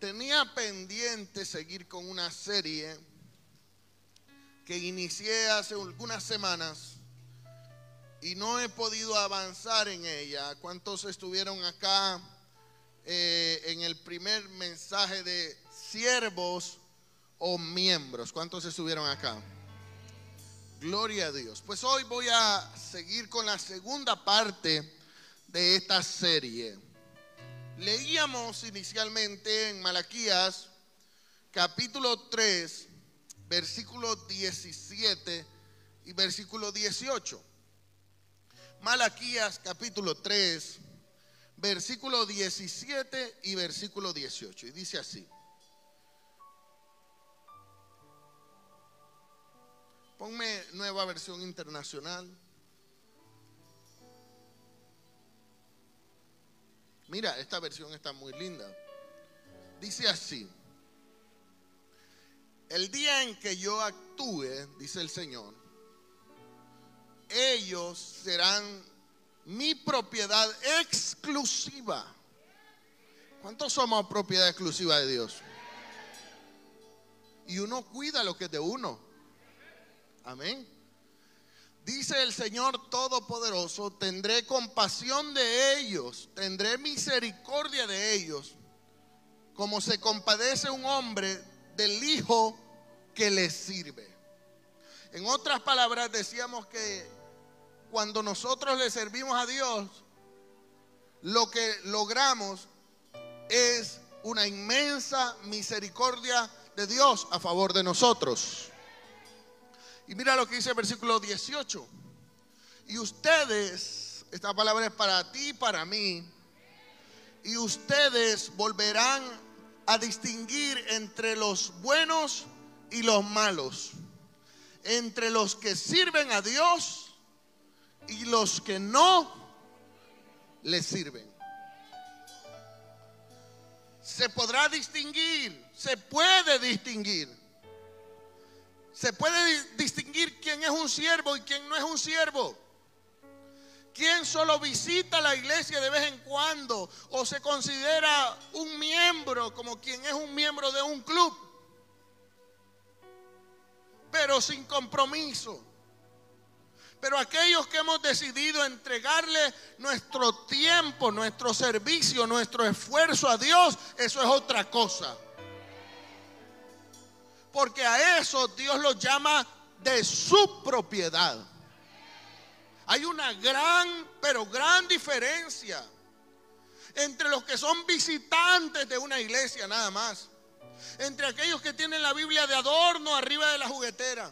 Tenía pendiente seguir con una serie que inicié hace algunas semanas y no he podido avanzar en ella. ¿Cuántos estuvieron acá eh, en el primer mensaje de siervos o miembros? ¿Cuántos estuvieron acá? Gloria a Dios. Pues hoy voy a seguir con la segunda parte de esta serie. Leíamos inicialmente en Malaquías capítulo 3, versículo 17 y versículo 18. Malaquías capítulo 3, versículo 17 y versículo 18. Y dice así. Ponme nueva versión internacional. Mira, esta versión está muy linda. Dice así. El día en que yo actúe, dice el Señor, ellos serán mi propiedad exclusiva. ¿Cuántos somos propiedad exclusiva de Dios? Y uno cuida lo que es de uno. Amén. Dice el Señor Todopoderoso, tendré compasión de ellos, tendré misericordia de ellos, como se compadece un hombre del hijo que le sirve. En otras palabras, decíamos que cuando nosotros le servimos a Dios, lo que logramos es una inmensa misericordia de Dios a favor de nosotros. Y mira lo que dice el versículo 18. Y ustedes, esta palabra es para ti y para mí, y ustedes volverán a distinguir entre los buenos y los malos, entre los que sirven a Dios y los que no le sirven. Se podrá distinguir, se puede distinguir se puede distinguir quién es un siervo y quién no es un siervo. ¿Quién solo visita la iglesia de vez en cuando o se considera un miembro como quien es un miembro de un club? Pero sin compromiso. Pero aquellos que hemos decidido entregarle nuestro tiempo, nuestro servicio, nuestro esfuerzo a Dios, eso es otra cosa. Porque a eso Dios lo llama de su propiedad. Hay una gran, pero gran diferencia entre los que son visitantes de una iglesia nada más. Entre aquellos que tienen la Biblia de adorno arriba de la juguetera.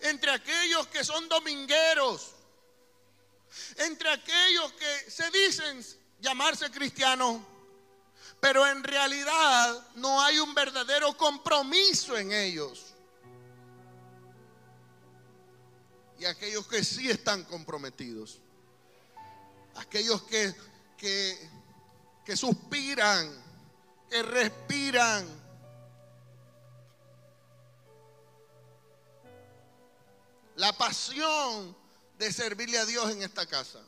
Entre aquellos que son domingueros. Entre aquellos que se dicen llamarse cristianos pero en realidad no hay un verdadero compromiso en ellos. Y aquellos que sí están comprometidos, aquellos que, que, suspiran, que respiran, la pasión de servirle a Dios en esta casa.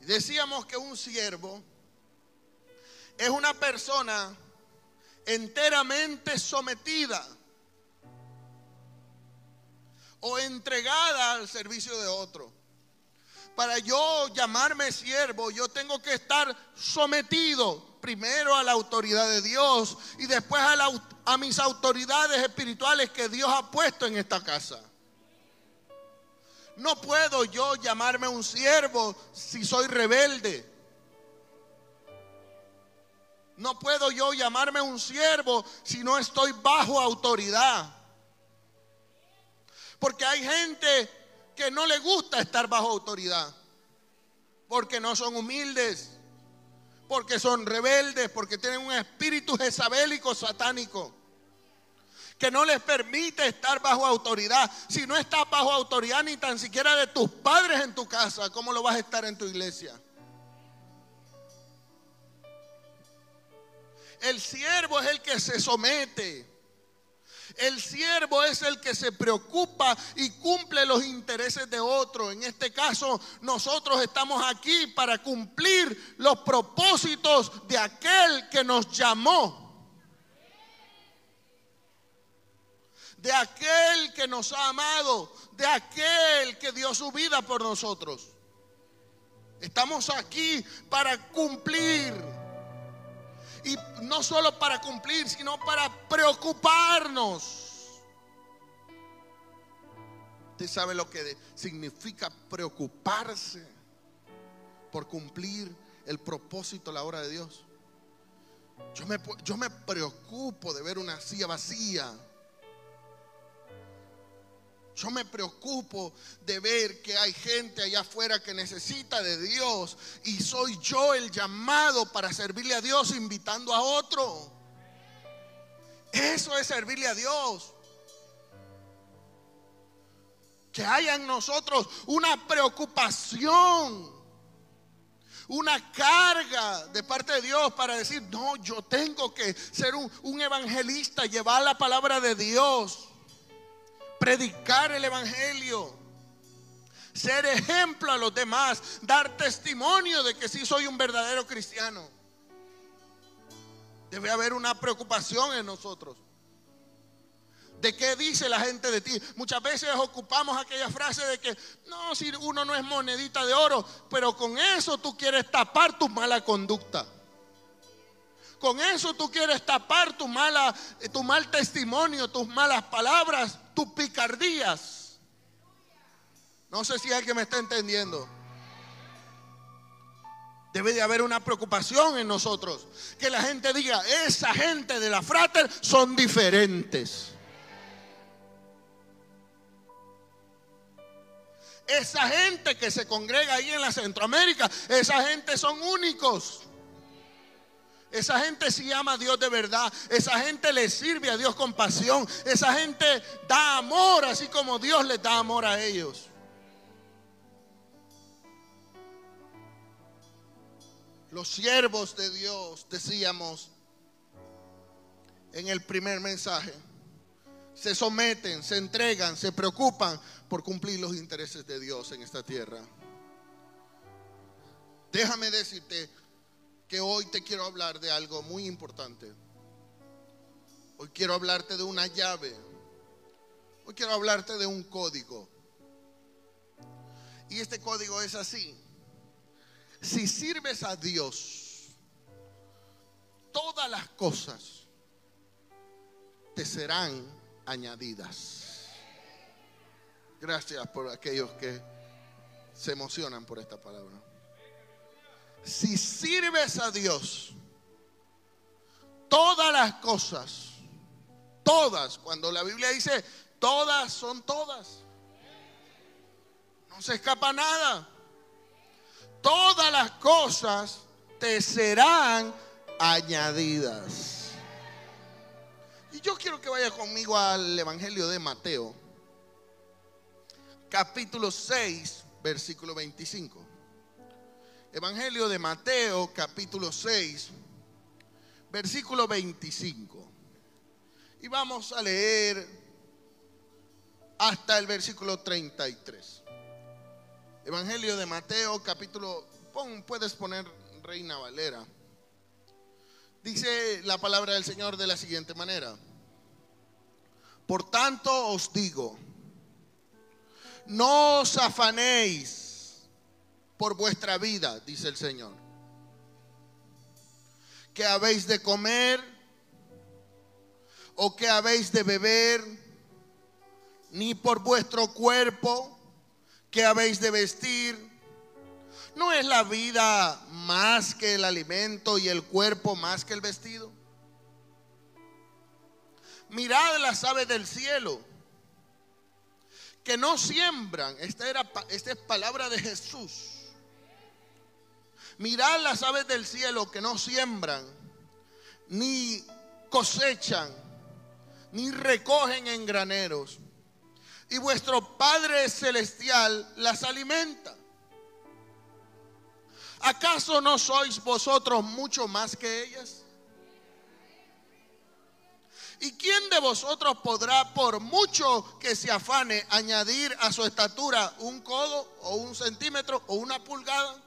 Decíamos que un siervo es una persona enteramente sometida o entregada al servicio de otro. Para yo llamarme siervo, yo tengo que estar sometido primero a la autoridad de Dios y después a, a mis autoridades espirituales que Dios ha puesto en esta casa. No puedo yo llamarme un siervo si soy rebelde. No puedo yo llamarme un siervo si no estoy bajo autoridad. Porque hay gente que no le gusta estar bajo autoridad. Porque no son humildes. Porque son rebeldes. Porque tienen un espíritu jezabélico satánico. Que no les permite estar bajo autoridad. Si no estás bajo autoridad ni tan siquiera de tus padres en tu casa, ¿cómo lo vas a estar en tu iglesia? El siervo es el que se somete. El siervo es el que se preocupa y cumple los intereses de otro. En este caso, nosotros estamos aquí para cumplir los propósitos de aquel que nos llamó. De aquel que nos ha amado, de aquel que dio su vida por nosotros. Estamos aquí para cumplir y no solo para cumplir, sino para preocuparnos. Usted sabe lo que significa preocuparse por cumplir el propósito, la obra de Dios. Yo me, yo me preocupo de ver una silla vacía yo me preocupo de ver que hay gente allá afuera que necesita de Dios y soy yo el llamado para servirle a Dios invitando a otro. Eso es servirle a Dios. Que haya en nosotros una preocupación, una carga de parte de Dios para decir, no, yo tengo que ser un, un evangelista, llevar la palabra de Dios predicar el Evangelio, ser ejemplo a los demás, dar testimonio de que sí soy un verdadero cristiano. Debe haber una preocupación en nosotros. ¿De qué dice la gente de ti? Muchas veces ocupamos aquella frase de que, no, si uno no es monedita de oro, pero con eso tú quieres tapar tu mala conducta. Con eso tú quieres tapar tu, mala, tu mal testimonio, tus malas palabras, tus picardías. No sé si alguien me está entendiendo. Debe de haber una preocupación en nosotros. Que la gente diga, esa gente de la frater son diferentes. Esa gente que se congrega ahí en la Centroamérica, esa gente son únicos. Esa gente sí ama a Dios de verdad. Esa gente le sirve a Dios con pasión. Esa gente da amor así como Dios les da amor a ellos. Los siervos de Dios, decíamos en el primer mensaje, se someten, se entregan, se preocupan por cumplir los intereses de Dios en esta tierra. Déjame decirte, que hoy te quiero hablar de algo muy importante. Hoy quiero hablarte de una llave. Hoy quiero hablarte de un código. Y este código es así. Si sirves a Dios, todas las cosas te serán añadidas. Gracias por aquellos que se emocionan por esta palabra si sirves a Dios, todas las cosas, todas, cuando la Biblia dice todas son todas, no se escapa nada. Todas las cosas te serán añadidas. Y yo quiero que vaya conmigo al Evangelio de Mateo, capítulo 6, versículo 25. Evangelio de Mateo, capítulo 6, versículo 25. Y vamos a leer hasta el versículo 33. Evangelio de Mateo, capítulo, puedes poner Reina Valera. Dice la palabra del Señor de la siguiente manera. Por tanto os digo, no os afanéis por vuestra vida, dice el Señor. ¿Qué habéis de comer? ¿O qué habéis de beber? Ni por vuestro cuerpo, ¿qué habéis de vestir? ¿No es la vida más que el alimento y el cuerpo más que el vestido? Mirad las aves del cielo, que no siembran. Esta, era, esta es palabra de Jesús Mirad las aves del cielo que no siembran, ni cosechan, ni recogen en graneros. Y vuestro Padre Celestial las alimenta. ¿Acaso no sois vosotros mucho más que ellas? ¿Y quién de vosotros podrá, por mucho que se afane, añadir a su estatura un codo o un centímetro o una pulgada?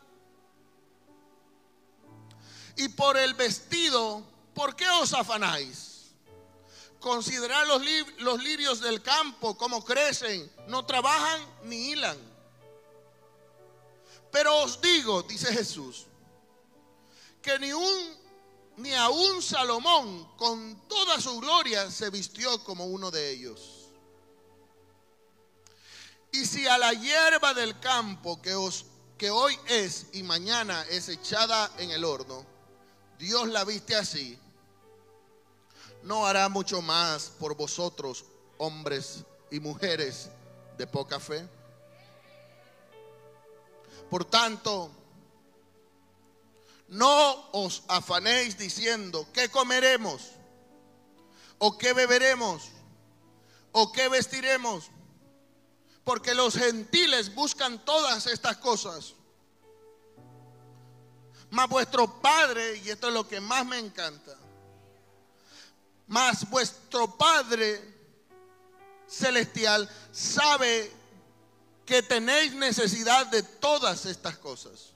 Y por el vestido, ¿por qué os afanáis? Considerad los, lirios del campo, cómo crecen, no trabajan ni hilan. Pero os digo, dice Jesús, que ni un ni aun Salomón con toda su gloria se vistió como uno de ellos. Y si a la hierba del campo que, os, que hoy es y mañana es echada en el horno, Dios la viste así, no hará mucho más por vosotros, hombres y mujeres de poca fe. Por tanto, no os afanéis diciendo, ¿qué comeremos? ¿O qué beberemos? ¿O qué vestiremos? Porque los gentiles buscan todas estas cosas. Mas vuestro Padre, y esto es lo que más me encanta, mas vuestro Padre celestial sabe que tenéis necesidad de todas estas cosas.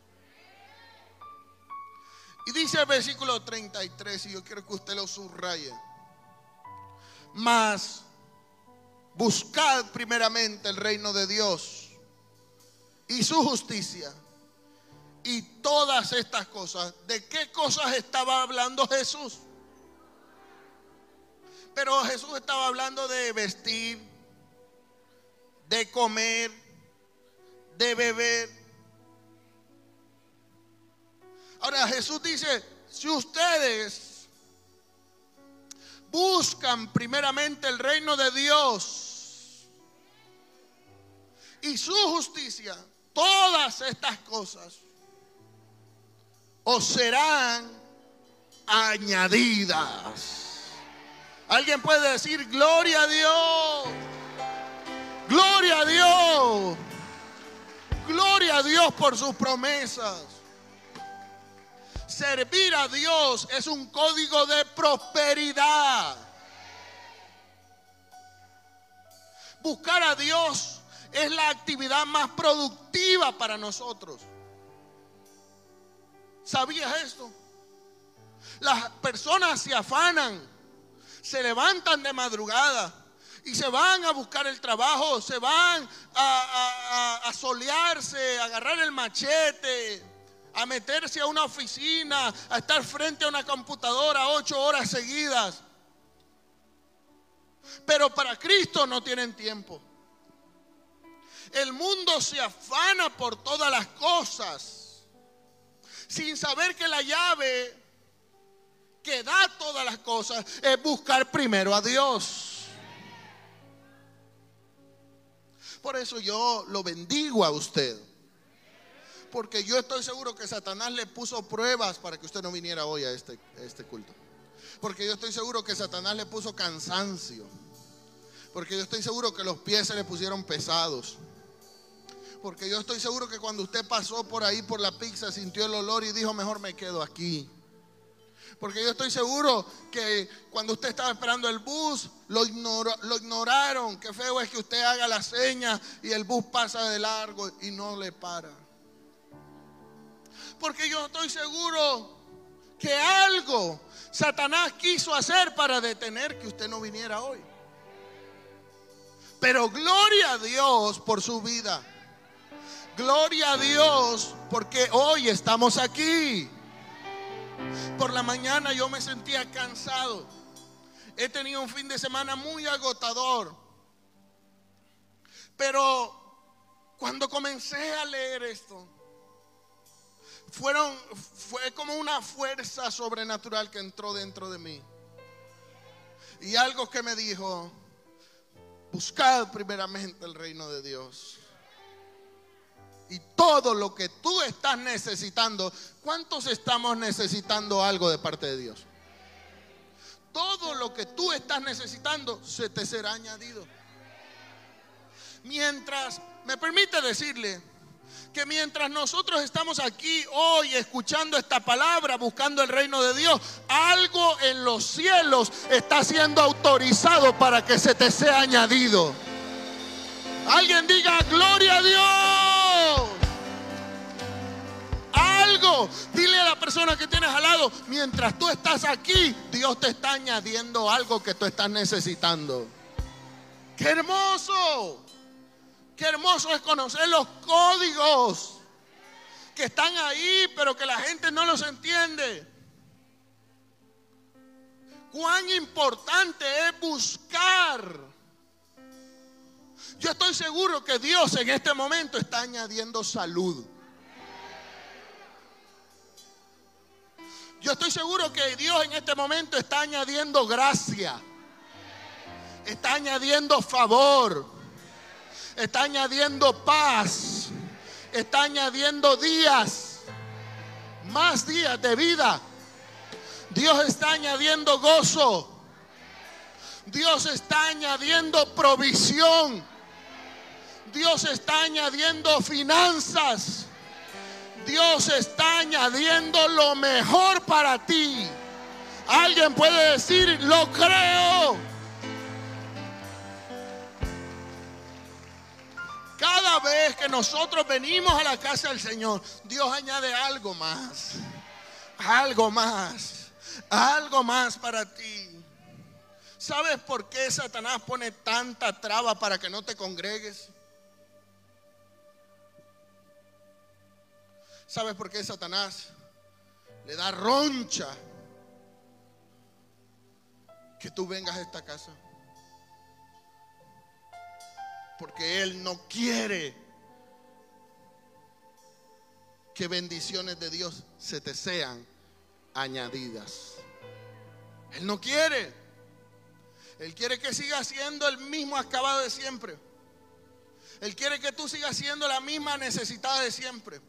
Y dice el versículo 33, y yo quiero que usted lo subraye. Mas buscad primeramente el reino de Dios y su justicia. Y todas estas cosas. ¿De qué cosas estaba hablando Jesús? Pero Jesús estaba hablando de vestir, de comer, de beber. Ahora Jesús dice, si ustedes buscan primeramente el reino de Dios y su justicia, todas estas cosas os serán añadidas. Alguien puede decir, gloria a Dios, gloria a Dios, gloria a Dios por sus promesas. Servir a Dios es un código de prosperidad. Buscar a Dios es la actividad más productiva para nosotros. ¿Sabías esto? Las personas se afanan, se levantan de madrugada y se van a buscar el trabajo, se van a, a solearse, a agarrar el machete, a meterse a una oficina, a estar frente a una computadora ocho horas seguidas. Pero para Cristo no tienen tiempo. El mundo se afana por todas las cosas, sin saber que la llave que da todas las cosas es buscar primero a Dios. Por eso yo lo bendigo a usted porque yo estoy seguro que Satanás le puso pruebas para que usted no viniera hoy a este, este culto. Porque yo estoy seguro que Satanás le puso cansancio. Porque yo estoy seguro que los pies se le pusieron pesados. Porque yo estoy seguro que cuando usted pasó por ahí por la pizza sintió el olor y dijo, mejor me quedo aquí. Porque yo estoy seguro que cuando usted estaba esperando el bus, lo, lo ignoraron. Qué feo es que usted haga la seña y el bus pasa de largo y no le para. Porque yo estoy seguro que algo Satanás quiso hacer para detener que usted no viniera hoy. Pero gloria a Dios por su vida. Gloria a Dios porque hoy estamos aquí. Por la mañana yo me sentía cansado. He tenido un fin de semana muy agotador. Pero cuando comencé a leer esto, fueron, fue como una fuerza sobrenatural que entró dentro de mí. Y algo que me dijo, buscad primeramente el reino de Dios. Y todo lo que tú estás necesitando, ¿cuántos estamos necesitando algo de parte de Dios? Todo lo que tú estás necesitando se te será añadido. Mientras, me permite decirle, que mientras nosotros estamos aquí hoy escuchando esta palabra, buscando el reino de Dios, algo en los cielos está siendo autorizado para que se te sea añadido. Alguien diga, gloria a Dios. Dile a la persona que tienes al lado, mientras tú estás aquí, Dios te está añadiendo algo que tú estás necesitando. ¡Qué hermoso! Qué hermoso es conocer los códigos que están ahí, pero que la gente no los entiende. Cuán importante es buscar. Yo estoy seguro que Dios en este momento está añadiendo salud. Yo estoy seguro que Dios en este momento está añadiendo gracia. Está añadiendo favor está añadiendo paz, está añadiendo días, más días de vida. Dios está añadiendo gozo. Dios está añadiendo provisión. Dios está añadiendo finanzas. Dios está añadiendo lo mejor para ti. Alguien puede decir, lo creo. Cada vez que nosotros venimos a la casa del Señor, Dios añade algo más. Algo más. Algo más para ti. ¿Sabes por qué Satanás pone tanta traba para que no te congregues? ¿Sabes por qué Satanás le da roncha que tú vengas a esta casa? Porque Él no quiere que bendiciones de Dios se te sean añadidas. Él no quiere. Él quiere que sigas siendo el mismo acabado de siempre. Él quiere que tú sigas siendo la misma necesitada de siempre.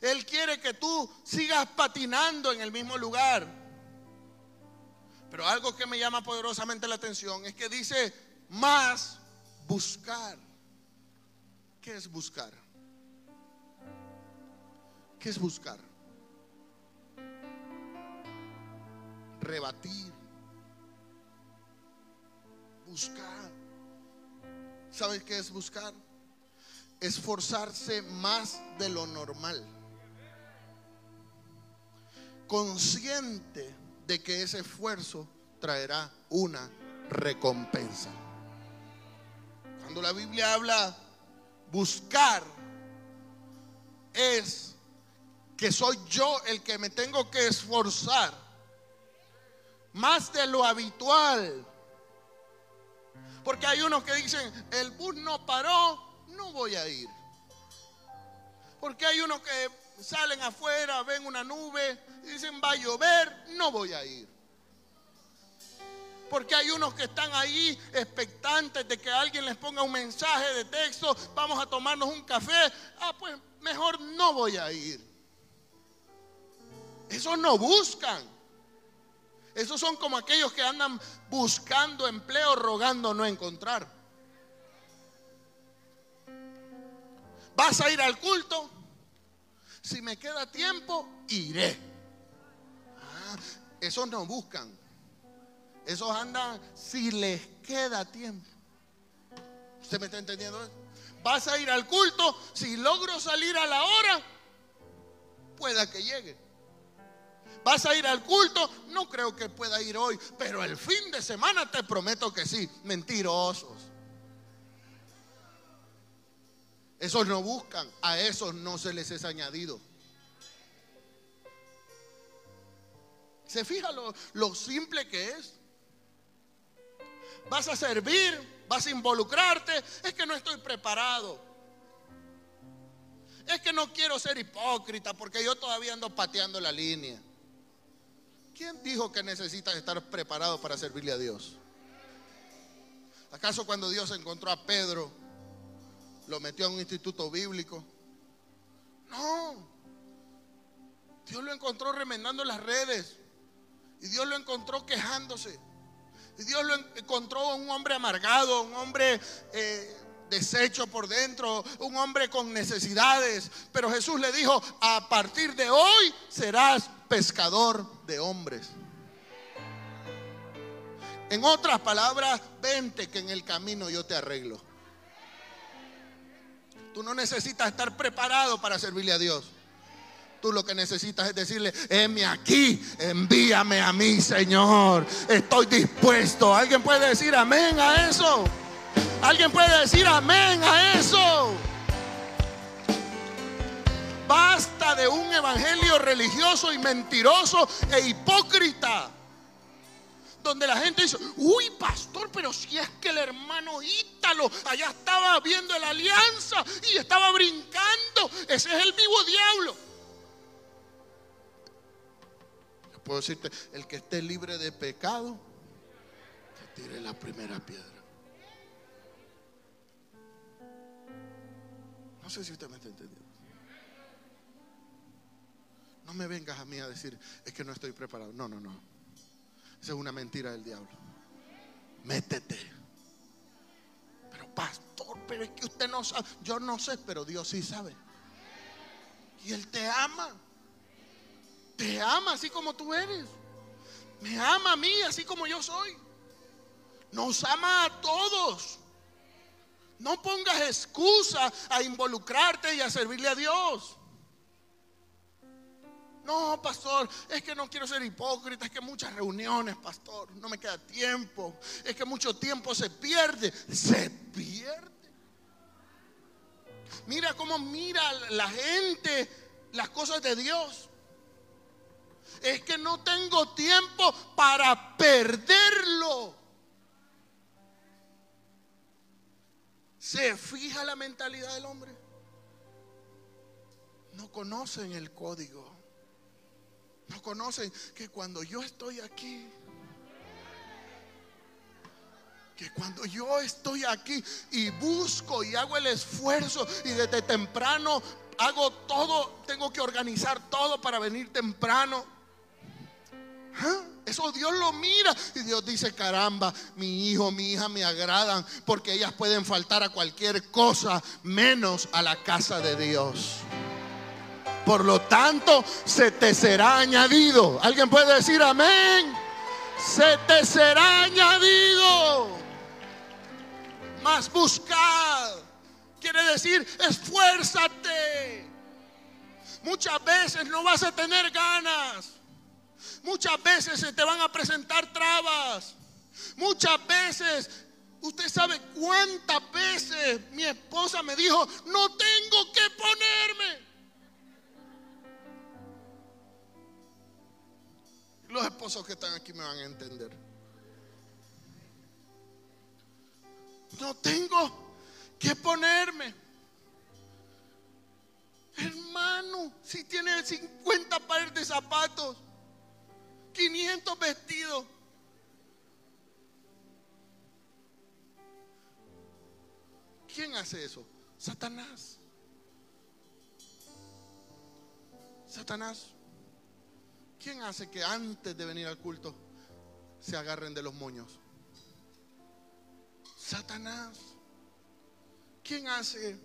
Él quiere que tú sigas patinando en el mismo lugar. Pero algo que me llama poderosamente la atención es que dice más Buscar. ¿Qué es buscar? ¿Qué es buscar? Rebatir. Buscar. ¿Sabes qué es buscar? Esforzarse más de lo normal. Consciente de que ese esfuerzo traerá una recompensa. Cuando la Biblia habla buscar, es que soy yo el que me tengo que esforzar más de lo habitual. Porque hay unos que dicen, el bus no paró, no voy a ir. Porque hay unos que salen afuera, ven una nube dicen, va a llover, no voy a ir. Porque hay unos que están ahí expectantes de que alguien les ponga un mensaje de texto, vamos a tomarnos un café. Ah, pues mejor no voy a ir. Esos no buscan. Esos son como aquellos que andan buscando empleo, rogando no encontrar. ¿Vas a ir al culto? Si me queda tiempo, iré. Ah, esos no buscan. Esos andan si les queda tiempo. ¿Usted me está entendiendo? Vas a ir al culto, si logro salir a la hora, pueda que llegue. Vas a ir al culto, no creo que pueda ir hoy, pero el fin de semana te prometo que sí. Mentirosos. Esos no buscan, a esos no se les es añadido. ¿Se fija lo, simple que es? vas a servir, vas a involucrarte, es que no estoy preparado. Es que no quiero ser hipócrita porque yo todavía ando pateando la línea. ¿Quién dijo que necesitas estar preparado para servirle a Dios? ¿Acaso cuando Dios encontró a Pedro, lo metió a un instituto bíblico? No. Dios lo encontró remendando las redes. Y Dios lo encontró quejándose. Dios lo encontró un hombre amargado, un hombre eh, deshecho por dentro, un hombre con necesidades. Pero Jesús le dijo, a partir de hoy serás pescador de hombres. En otras palabras, vente que en el camino yo te arreglo. Tú no necesitas estar preparado para servirle a Dios. Tú lo que necesitas es decirle, heme aquí, envíame a mí, Señor. Estoy dispuesto. ¿Alguien puede decir amén a eso? ¿Alguien puede decir amén a eso? Basta de un evangelio religioso y mentiroso e hipócrita donde la gente dice, uy pastor, pero si es que el hermano Ítalo allá estaba viendo la alianza y estaba brincando, ese es el vivo diablo. Puedo decirte, el que esté libre de pecado, que tire la primera piedra. No sé si usted me está entendiendo. No me vengas a mí a decir, es que no estoy preparado. No, no, no. Esa es una mentira del diablo. Métete. Pero pastor, pero es que usted no sabe. Yo no sé, pero Dios sí sabe. Y Él te ama. Te ama así como tú eres. Me ama a mí así como yo soy. Nos ama a todos. No pongas excusa a involucrarte y a servirle a Dios. No, pastor, es que no quiero ser hipócrita, es que muchas reuniones, pastor, no me queda tiempo, es que mucho tiempo se pierde, se pierde. Mira cómo mira la gente las cosas de Dios. Es que no tengo tiempo para perderlo. ¿Se fija la mentalidad del hombre? No conocen el código. No conocen que cuando yo estoy aquí, que cuando yo estoy aquí y busco y hago el esfuerzo y desde temprano hago todo, tengo que organizar todo para venir temprano. ¿Ah? Eso Dios lo mira y Dios dice, caramba, mi hijo, mi hija me agradan porque ellas pueden faltar a cualquier cosa menos a la casa de Dios. Por lo tanto, se te será añadido. ¿Alguien puede decir amén? Se te será añadido. Más buscad. Quiere decir, esfuérzate. Muchas veces no vas a tener ganas. Muchas veces se te van a presentar trabas. Muchas veces, usted sabe cuántas veces mi esposa me dijo, no tengo que ponerme. Los esposos que están aquí me van a entender. No tengo que ponerme. Hermano, si tiene 50 pares de zapatos, 500 vestidos. ¿Quién hace eso? Satanás. Satanás. ¿Quién hace que antes de venir al culto se agarren de los moños? Satanás. ¿Quién hace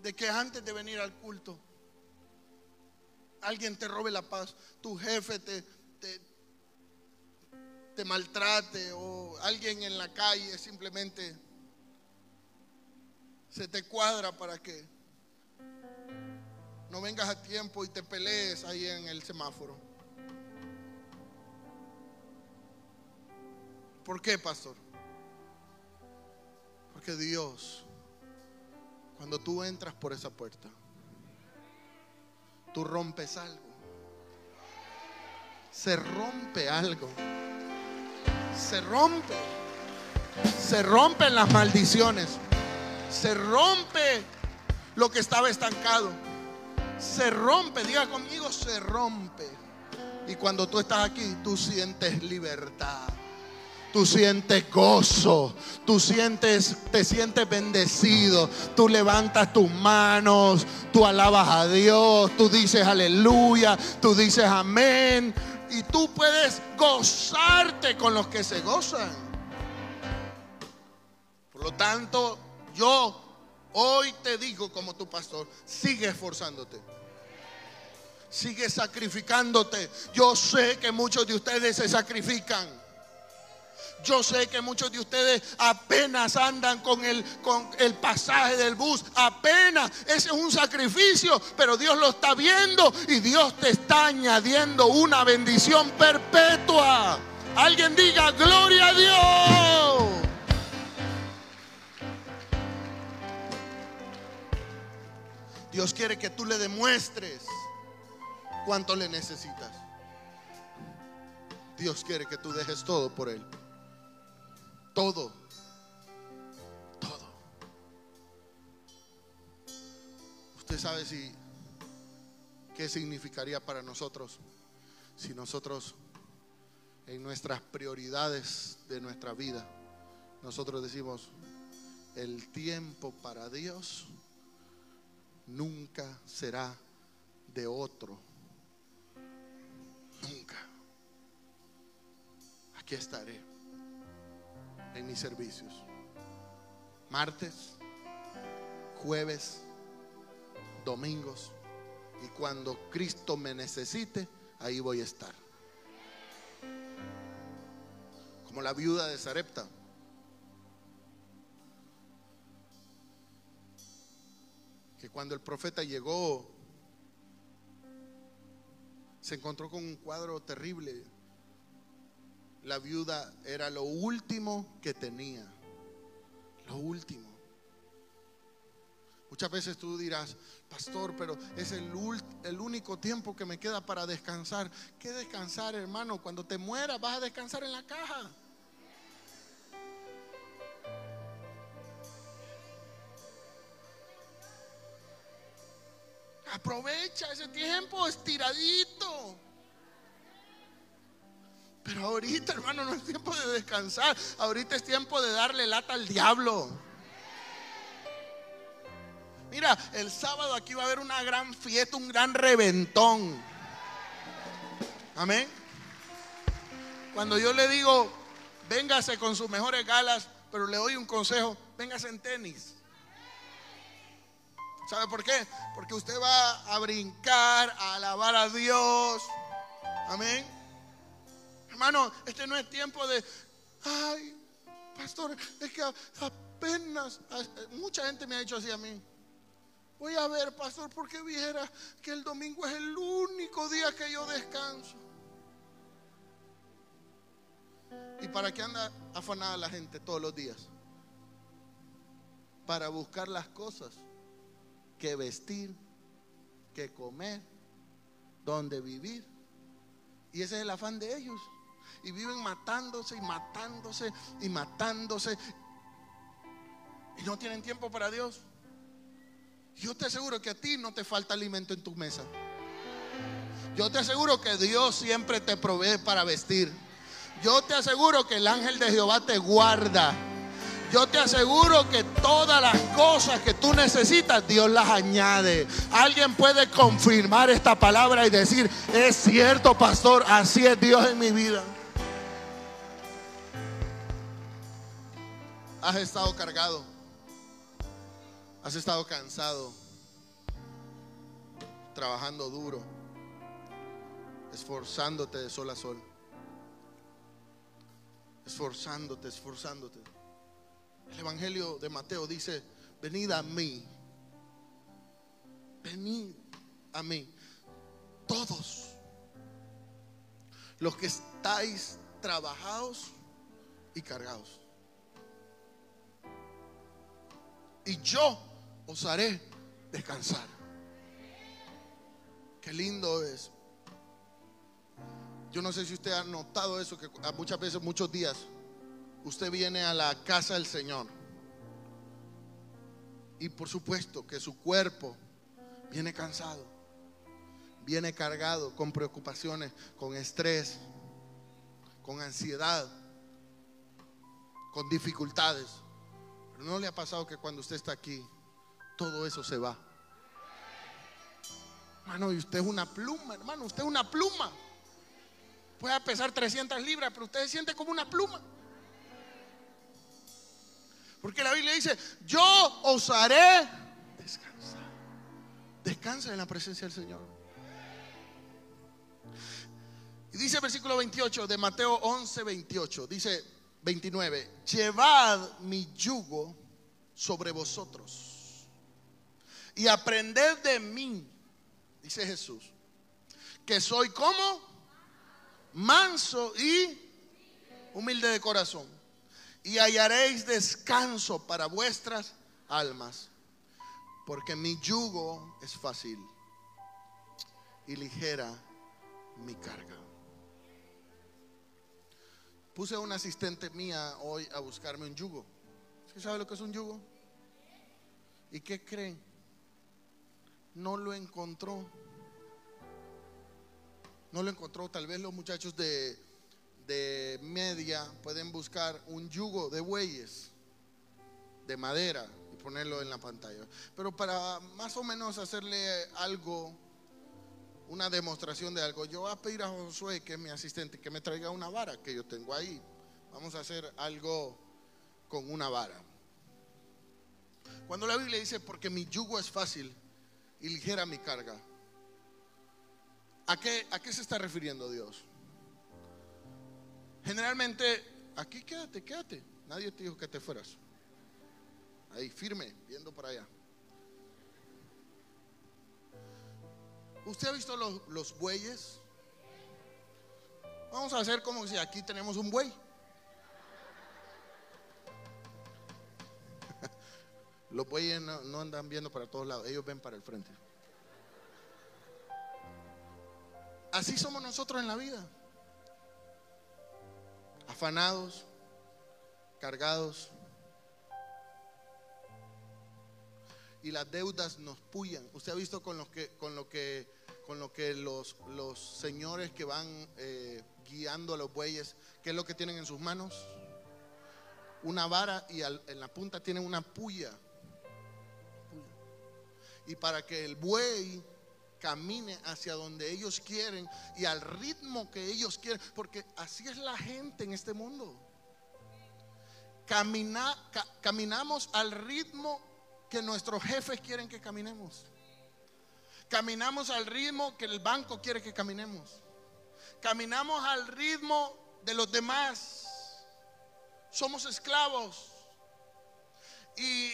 de que antes de venir al culto alguien te robe la paz, tu jefe te, te, maltrate o alguien en la calle simplemente se te cuadra para que no vengas a tiempo y te pelees ahí en el semáforo. ¿Por qué, pastor? Porque Dios, cuando tú entras por esa puerta, tú rompes algo. Se rompe algo. Se rompe. Se rompen las maldiciones. Se rompe lo que estaba estancado se rompe, diga conmigo, se rompe. Y cuando tú estás aquí, tú sientes libertad. Tú sientes gozo, tú sientes, te sientes bendecido, tú levantas tus manos, tú alabas a Dios, tú dices aleluya, tú dices amén y tú puedes gozarte con los que se gozan. Por lo tanto, yo hoy te digo como tu pastor, sigue esforzándote. Sigue sacrificándote. Yo sé que muchos de ustedes se sacrifican. Yo sé que muchos de ustedes apenas andan con el, con el pasaje del bus, apenas. Ese es un sacrificio, pero Dios lo está viendo y Dios te está añadiendo una bendición perpetua. Alguien diga, gloria a Dios. Dios quiere que tú le demuestres cuánto le necesitas. Dios quiere que tú dejes todo por Él. Todo. Todo. Usted sabe si qué significaría para nosotros si nosotros en nuestras prioridades de nuestra vida nosotros decimos el tiempo para Dios nunca será de otro. Nunca. Aquí estaré en mis servicios. Martes, jueves, domingos. Y cuando Cristo me necesite, ahí voy a estar. Como la viuda de Sarepta. Cuando el profeta llegó, se encontró con un cuadro terrible la viuda era lo último que tenía. Lo último. Muchas veces tú dirás, pastor, pero es el, único tiempo que me queda para descansar. ¿Qué descansar, hermano? Cuando te mueras vas a descansar en la caja. Aprovecha ese tiempo estiradito. Pero ahorita, hermano, no es tiempo de descansar. Ahorita es tiempo de darle lata al diablo. Mira, el sábado aquí va a haber una gran fiesta, un gran reventón. Amén. Cuando yo le digo, véngase con sus mejores galas, pero le doy un consejo, véngase en tenis. ¿Sabe por qué? Porque usted va a brincar, a alabar a Dios. Amén. Hermano, este no es tiempo de, ay, pastor, es que apenas, mucha gente me ha dicho así a mí. Voy a ver, pastor, porque viera que el domingo es el único día que yo descanso. ¿Y para qué anda afanada la gente todos los días? Para buscar las cosas que vestir, que comer, donde vivir. Y ese es el afán de ellos y viven matándose y matándose y matándose y no tienen tiempo para Dios. Yo te aseguro que a ti no te falta alimento en tu mesa. Yo te aseguro que Dios siempre te provee para vestir. Yo te aseguro que el ángel de Jehová te guarda. Yo te aseguro que todas las cosas que tú necesitas, Dios las añade. Alguien puede confirmar esta palabra y decir, es cierto, pastor, así es Dios en mi vida. Has estado cargado. Has estado cansado. Trabajando duro. Esforzándote de sol a sol. Esforzándote, esforzándote. El Evangelio de Mateo dice, venid a mí. Venid a mí. Todos los que estáis trabajados y cargados y yo os haré descansar. Qué lindo es. Yo no sé si usted ha notado eso, que muchas veces, muchos días, usted viene a la casa del Señor. Y por supuesto que su cuerpo viene cansado, viene cargado con preocupaciones, con estrés, con ansiedad, con dificultades. Pero no le ha pasado que cuando usted está aquí, todo eso se va. Hermano, y usted es una pluma, hermano, usted es una pluma. Puede pesar 300 libras, pero usted se siente como una pluma. Porque la Biblia dice, yo os haré descansar. Descansa en la presencia del Señor. Y dice el versículo 28 de Mateo 11, 28. Dice 29, llevad mi yugo sobre vosotros y aprended de mí, dice Jesús, que soy como manso y humilde de corazón y hallaréis descanso para vuestras almas, porque mi yugo es fácil y ligera mi carga. Puse a una asistente mía hoy a buscarme un yugo. ¿Usted sabe lo que es un yugo? ¿Y qué creen? No lo encontró. No lo encontró. Tal vez los muchachos de de media pueden buscar un yugo de bueyes de madera y ponerlo en la pantalla. Pero para más o menos hacerle algo, una demostración de algo, yo voy a pedir a Josué, que es mi asistente, que me traiga una vara que yo tengo ahí. Vamos a hacer algo con una vara. Cuando la Biblia dice, porque mi yugo es fácil y ligera mi carga, ¿a qué, a qué se está refiriendo Dios? Generalmente, aquí quédate, quédate. Nadie te dijo que te fueras. Ahí, firme, viendo para allá. ¿Usted ha visto los, bueyes? Vamos a hacer como si aquí tenemos un buey. Los bueyes no, andan viendo para todos lados, ellos ven para el frente. Así somos nosotros en la vida afanados, cargados. Y las deudas nos puyan. Usted ha visto con, los que, con lo que, con lo que los, los señores que van eh, guiando a los bueyes, ¿qué es lo que tienen en sus manos? Una vara y en la punta tienen una puya. Y para que el buey camine hacia donde ellos quieren y al ritmo que ellos quieren, porque así es la gente en este mundo. Camina, caminamos al ritmo que nuestros jefes quieren que caminemos. Caminamos al ritmo que el banco quiere que caminemos. Caminamos al ritmo de los demás. Somos esclavos y,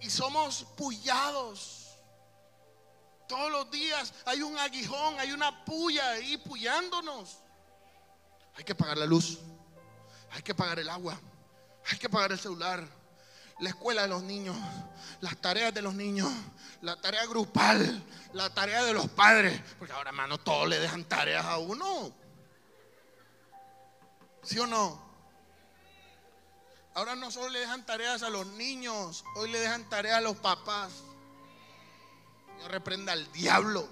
y somos pullados todos los días hay un aguijón, hay una puya ahí puyándonos. Hay que pagar la luz, hay que pagar el agua, hay que pagar el celular, la escuela de los niños, las tareas de los niños, la tarea grupal, la tarea de los padres. Porque ahora, hermano, todos le dejan tareas a uno. ¿Sí o no? Ahora no solo le dejan tareas a los niños, hoy le dejan tareas a los papás reprenda al diablo.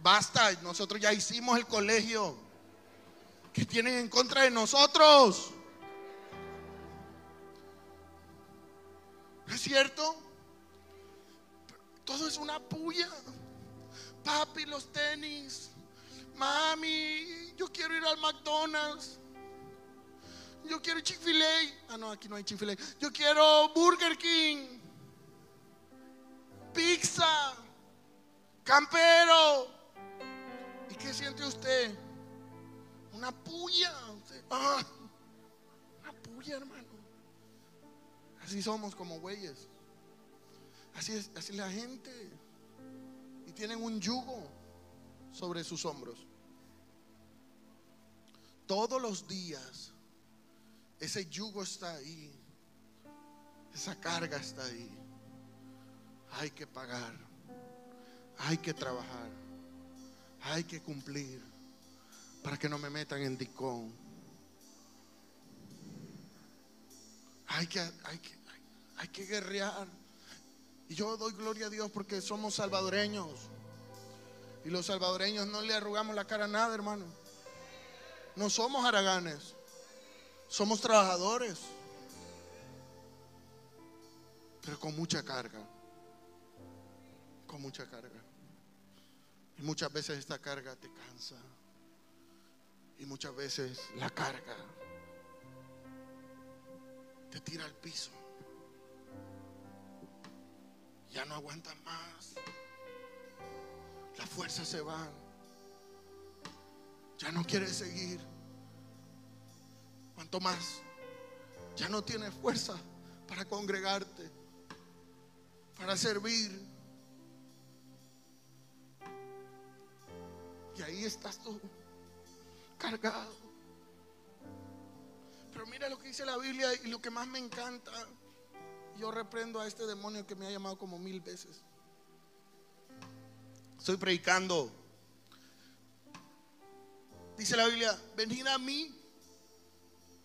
basta, nosotros ya hicimos el colegio. que tienen en contra de nosotros? ¿No es cierto? Todo es una puya. Papi, los tenis. Mami, yo quiero ir al McDonald's. Yo quiero Chick-fil-A. Ah, no, aquí no hay Chick-fil-A. Yo quiero Burger King pizza, campero. ¿Y qué siente usted? Una puya. Ah, una puya, hermano. Así somos como güeyes. Así es, así la gente. Y tienen un yugo sobre sus hombros. Todos los días ese yugo está ahí. Esa carga está ahí hay que pagar, hay que trabajar, hay que cumplir para que no me metan en dicón. Hay que, hay que, hay que guerrear. Y yo doy gloria a Dios porque somos salvadoreños. Y los salvadoreños no le arrugamos la cara a nada, hermano. No somos haraganes. Somos trabajadores. Pero con mucha carga mucha carga. Y muchas veces esta carga te cansa. Y muchas veces la carga te tira al piso. Ya no aguantas más. Las fuerzas se van. Ya no quieres seguir. ¿Cuánto más? Ya no tienes fuerza para congregarte, para servir. Y ahí estás tú, cargado. Pero mira lo que dice la Biblia y lo que más me encanta. Yo reprendo a este demonio que me ha llamado como mil veces. Estoy predicando. Dice la Biblia, venid a mí,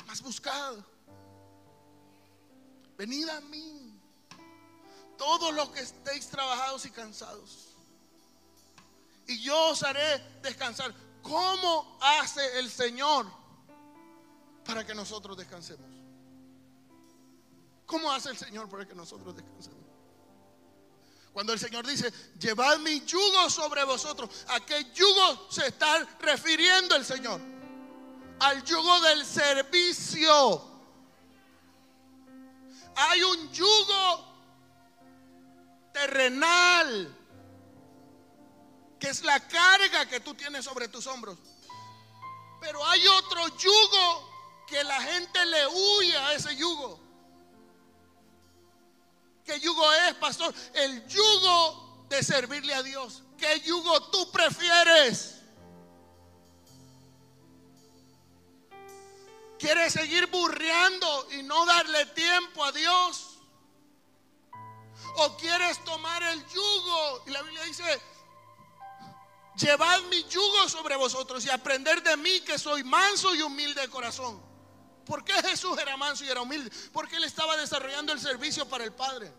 más buscad. Venid a mí, todos los que estéis trabajados y cansados. Y yo os haré descansar. ¿Cómo hace el Señor para que nosotros descansemos? ¿Cómo hace el Señor para que nosotros descansemos? Cuando el Señor dice, llevad mi yugo sobre vosotros, ¿a qué yugo se está refiriendo el Señor? Al yugo del servicio. Hay un yugo terrenal, que es la carga que tú tienes sobre tus hombros. Pero hay otro yugo que la gente le huye a ese yugo. ¿Qué yugo es, pastor? El yugo de servirle a Dios. ¿Qué yugo tú prefieres? ¿Quieres seguir burreando y no darle tiempo a Dios? ¿O quieres tomar el yugo? Y la Biblia dice, llevad mi yugo sobre vosotros y aprender de mí que soy manso y humilde de corazón. ¿Por qué Jesús era manso y era humilde? Porque él estaba desarrollando el servicio para el Padre.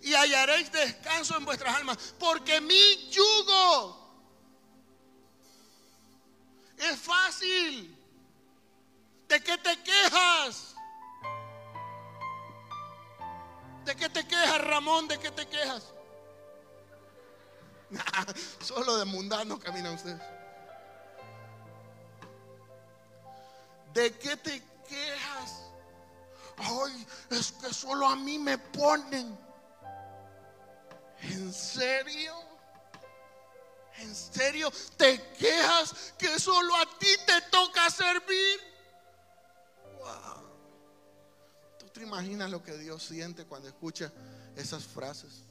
Y hallaréis descanso en vuestras almas. Porque mi yugo es fácil. ¿De qué te quejas? ¿De qué te quejas, Ramón? ¿De qué te quejas? Solo de mundano caminan ustedes. ¿De qué te quejas? Ay, es que solo a mí me ponen. ¿En serio? ¿En serio te quejas que solo a ti te toca servir? ¿Tú te imaginas lo que Dios siente cuando escucha esas frases?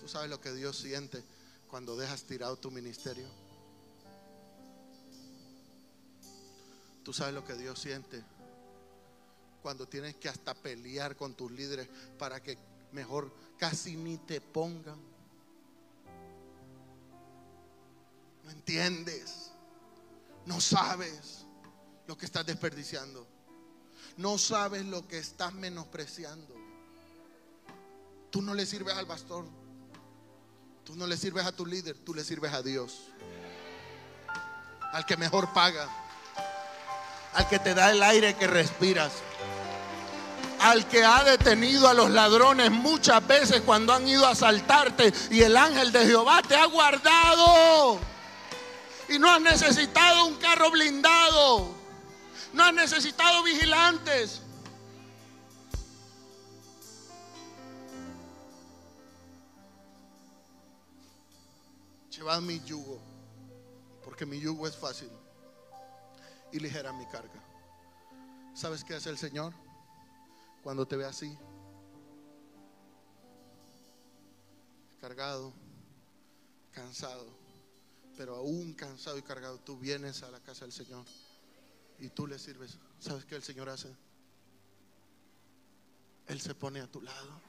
¿Tú sabes lo que Dios siente cuando dejas tirado tu ministerio? ¿Tú sabes lo que Dios siente cuando tienes que hasta pelear con tus líderes para que mejor casi ni te pongan? ¿No entiendes? No sabes lo que estás desperdiciando. No sabes lo que estás menospreciando. Tú no le sirves al pastor. Tú no le sirves a tu líder. Tú le sirves a Dios. Al que mejor paga. Al que te da el aire que respiras. Al que ha detenido a los ladrones muchas veces cuando han ido a asaltarte. Y el ángel de Jehová te ha guardado. Y no has necesitado un carro blindado. No has necesitado vigilantes. Llevad mi yugo, porque mi yugo es fácil y ligera mi carga. ¿Sabes qué hace el Señor cuando te ve así? Cargado, cansado pero aún cansado y cargado, tú vienes a la casa del Señor y tú le sirves. ¿Sabes qué el Señor hace? Él se pone a tu lado.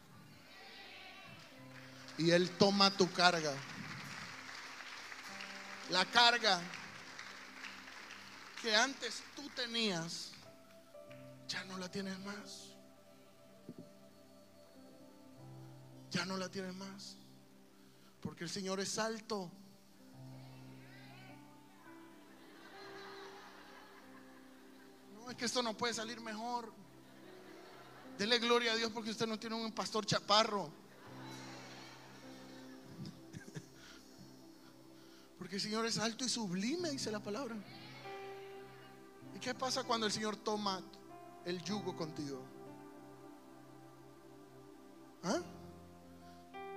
Y Él toma tu carga. La carga que antes tú tenías, ya no la tienes más. Ya no la tienes más. Porque el Señor es alto. es que esto no puede salir mejor. Dele gloria a Dios porque usted no tiene un pastor chaparro. Porque el Señor es alto y sublime, dice la palabra. qué pasa cuando el Señor toma el yugo contigo? ¿Ah?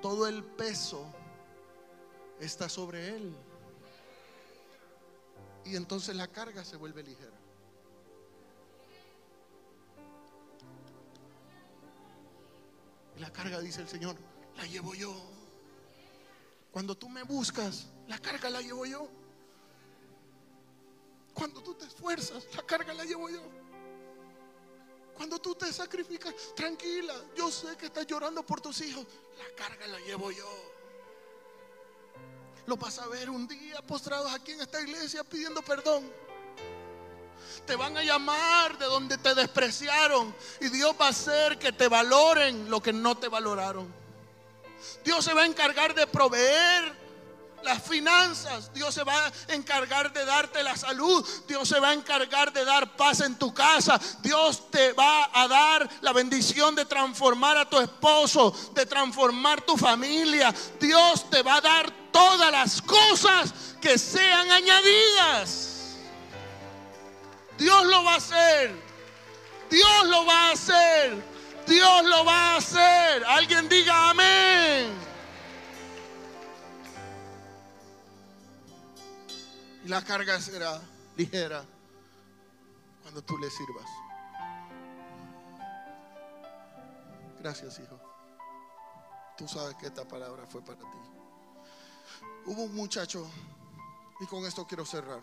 Todo el peso está sobre Él. Y entonces la carga se vuelve ligera. Y la carga, dice el Señor, la llevo yo. Cuando tú me buscas, la carga la llevo yo. Cuando tú te esfuerzas, la carga la llevo yo. Cuando tú te sacrificas, tranquila, yo sé que estás llorando por tus hijos, la carga la llevo yo. Lo vas a ver un día postrados aquí en esta iglesia pidiendo perdón. Te van a llamar de donde te despreciaron y Dios va a hacer que te valoren lo que no te valoraron. Dios se va a encargar de proveer las finanzas. Dios se va a encargar de darte la salud. Dios se va a encargar de dar paz en tu casa. Dios te va a dar la bendición de transformar a tu esposo, de transformar tu familia. Dios te va a dar todas las cosas que sean añadidas. Dios lo va a hacer. Dios lo va a hacer. Dios lo va a hacer. Alguien diga amén. Y la carga será ligera cuando tú le sirvas. Gracias, hijo. Tú sabes que esta palabra fue para ti. Hubo un muchacho, y con esto quiero cerrar,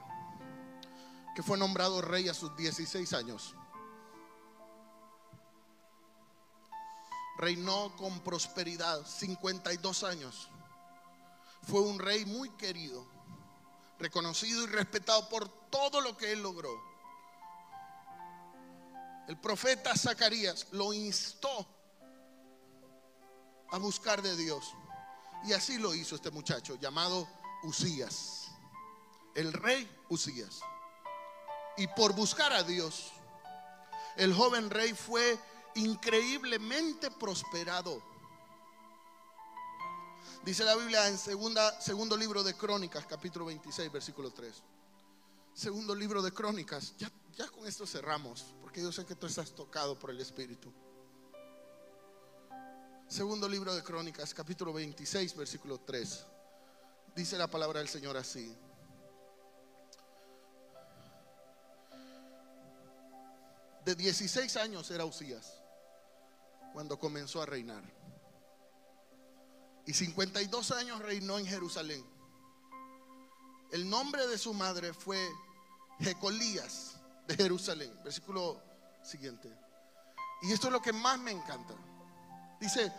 que fue nombrado rey a sus 16 años. Reinó con prosperidad, 52 años. Fue un rey muy querido reconocido y respetado por todo lo que él logró. El profeta Zacarías lo instó a buscar de Dios. Y así lo hizo este muchacho llamado Usías, el rey Usías. Y por buscar a Dios, el joven rey fue increíblemente prosperado. Dice la Biblia en segunda, segundo libro de Crónicas, capítulo 26, versículo 3. Segundo libro de Crónicas. Ya, ya con esto cerramos, porque yo sé que tú estás tocado por el Espíritu. Segundo libro de Crónicas, capítulo 26, versículo 3. Dice la palabra del Señor así. De 16 años era Usías cuando comenzó a reinar y 52 años reinó en Jerusalén. El nombre de su madre fue Jecolías de Jerusalén. Versículo siguiente. Y esto es lo que más me encanta. Dice,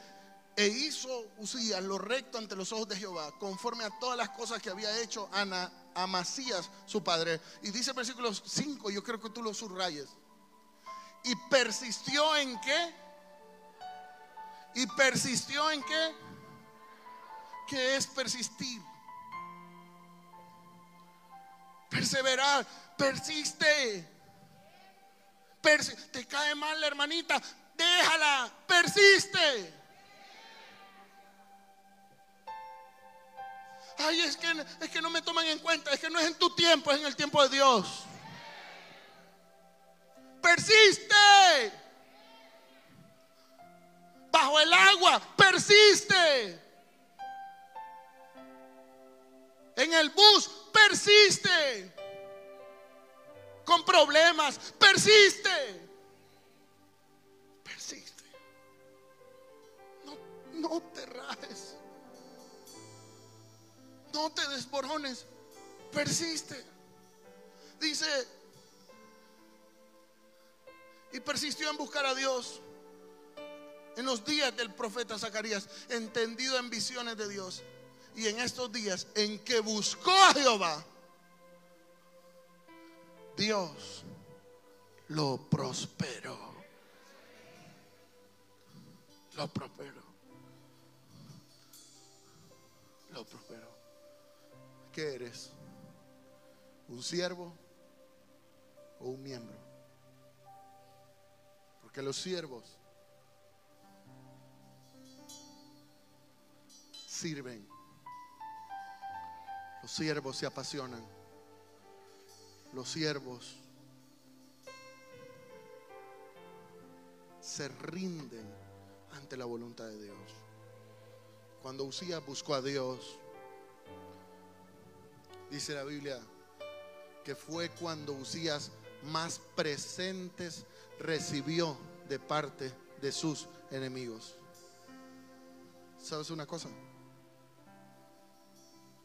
e hizo Usías lo recto ante los ojos de Jehová, conforme a todas las cosas que había hecho Ana, Amasías, su padre. Y dice versículo 5, yo creo que tú lo subrayes. Y persistió en qué? Y persistió en qué? Que es persistir. Perseverar, persiste. te cae mal la hermanita, déjala, persiste. Ay, es que, es que no me toman en cuenta, es que no es en tu tiempo, es en el tiempo de Dios. Persiste. Bajo el agua, persiste. En el bus, persiste. Con problemas, persiste. Persiste. No, no te rajes. No te desborones. Persiste. Dice, y persistió en buscar a Dios en los días del profeta Zacarías, entendido en visiones de Dios y en estos días en que buscó a Jehová, Dios lo prosperó. Lo prosperó. Lo prosperó. ¿Qué eres? ¿Un siervo o un miembro? Porque los siervos sirven los siervos se apasionan. Los siervos se rinden ante la voluntad de Dios. Cuando Usías buscó a Dios, dice la Biblia, que fue cuando Usías más presentes recibió de parte de sus enemigos. ¿Sabes una cosa?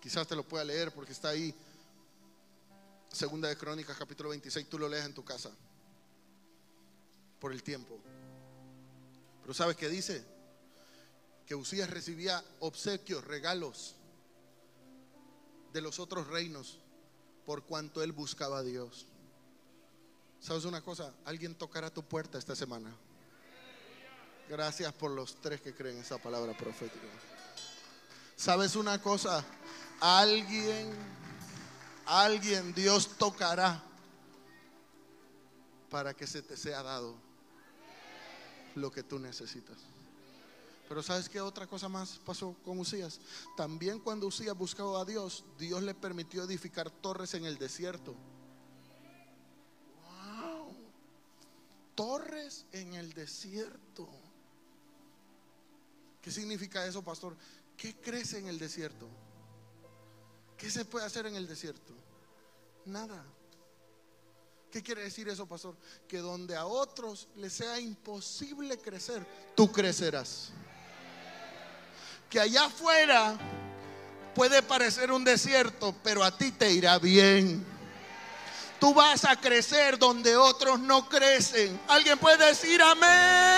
Quizás te lo pueda leer porque está ahí. Segunda de Crónicas, capítulo 26, tú lo lees en tu casa. Por el tiempo. Pero ¿sabes qué dice? Que Usías recibía obsequios, regalos de los otros reinos por cuanto él buscaba a Dios. ¿Sabes una cosa? Alguien tocará tu puerta esta semana. Gracias por los tres que creen esa palabra profética. ¿Sabes una cosa? Alguien, alguien Dios tocará para que se te sea dado lo que tú necesitas. Pero ¿sabes qué otra cosa más pasó con Usías? También cuando Usías buscaba a Dios, Dios le permitió edificar torres en el desierto. Wow. Torres en el desierto. ¿Qué significa eso, pastor? ¿Qué crece en el desierto? ¿Qué se puede hacer en el desierto? Nada. ¿Qué quiere decir eso, pastor? Que donde a otros les sea imposible crecer, tú crecerás. Que allá afuera puede parecer un desierto, pero a ti te irá bien. Tú vas a crecer donde otros no crecen. Alguien puede decir amén.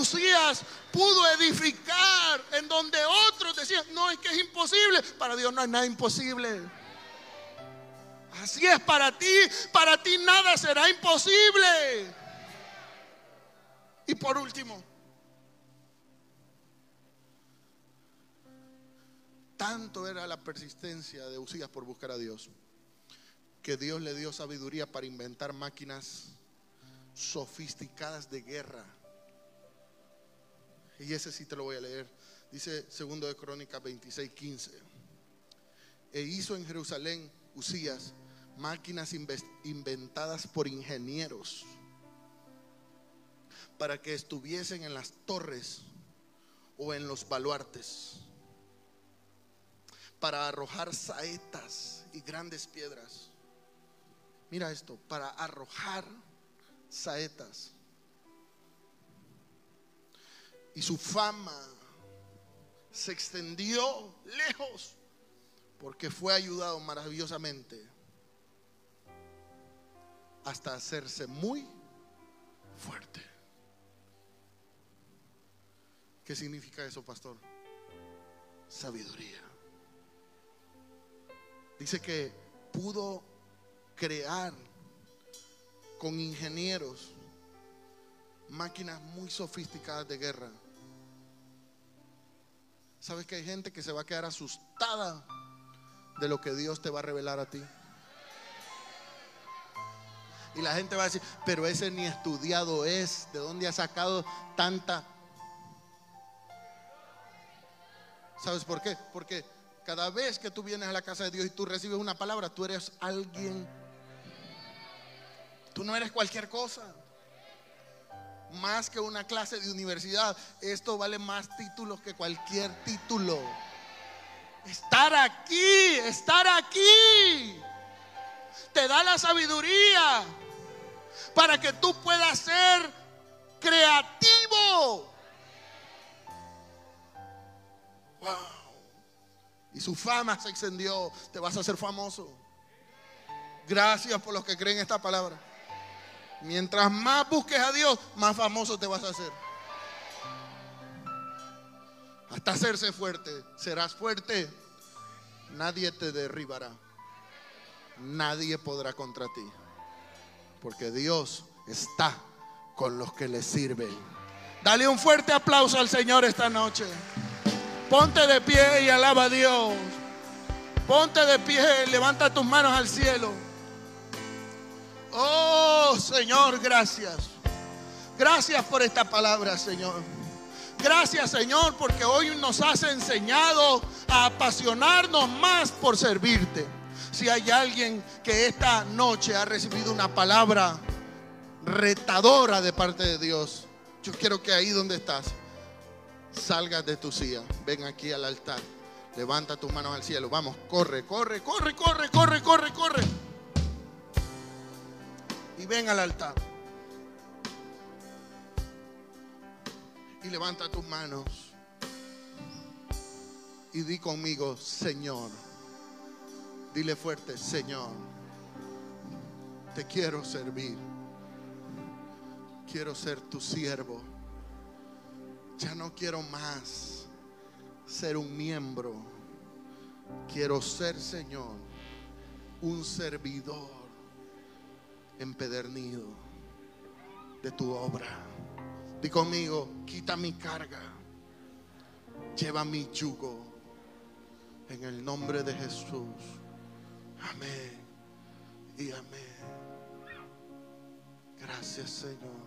Usías pudo edificar en donde otros decían, no, es que es imposible. Para Dios no hay nada imposible. Así es para ti, para ti nada será imposible. Y por último, tanto era la persistencia de Usías por buscar a Dios, que Dios le dio sabiduría para inventar máquinas sofisticadas de guerra y ese sí te lo voy a leer. Dice segundo de Crónicas 26, 15. E hizo en Jerusalén Usías máquinas inventadas por ingenieros para que estuviesen en las torres o en los baluartes, para arrojar saetas y grandes piedras. Mira esto, para arrojar saetas y su fama se extendió lejos porque fue ayudado maravillosamente hasta hacerse muy fuerte. ¿Qué significa eso, pastor? Sabiduría. Dice que pudo crear con ingenieros máquinas muy sofisticadas de guerra. ¿Sabes que hay gente que se va a quedar asustada de lo que Dios te va a revelar a ti? Y la gente va a decir, pero ese ni estudiado es, ¿de dónde ha sacado tanta? ¿Sabes por qué? Porque cada vez que tú vienes a la casa de Dios y tú recibes una palabra, tú eres alguien. Tú no eres cualquier cosa más que una clase de universidad. Esto vale más títulos que cualquier título. Estar aquí, estar aquí, te da la sabiduría para que tú puedas ser creativo. Wow. Y su fama se extendió. Te vas a hacer famoso. Gracias por los que creen esta palabra. Mientras más busques a Dios, más famoso te vas a hacer. Hasta hacerse fuerte. Serás fuerte. Nadie te derribará. Nadie podrá contra ti. Porque Dios está con los que le sirven. Dale un fuerte aplauso al Señor esta noche. Ponte de pie y alaba a Dios. Ponte de pie, levanta tus manos al cielo. Oh Señor, gracias. Gracias por esta palabra, Señor. Gracias, Señor, porque hoy nos has enseñado a apasionarnos más por servirte. Si hay alguien que esta noche ha recibido una palabra retadora de parte de Dios, yo quiero que ahí donde estás, salgas de tu silla, ven aquí al altar, levanta tus manos al cielo, vamos, corre, corre, corre, corre, corre, corre, corre. Ven al altar. Y levanta tus manos. Y di conmigo, Señor. Dile fuerte, Señor. Te quiero servir. Quiero ser tu siervo. Ya no quiero más ser un miembro. Quiero ser, Señor, un servidor empedernido de tu obra. Di conmigo, quita mi carga, lleva mi yugo en el nombre de Jesús. Amén y amén. Gracias Señor.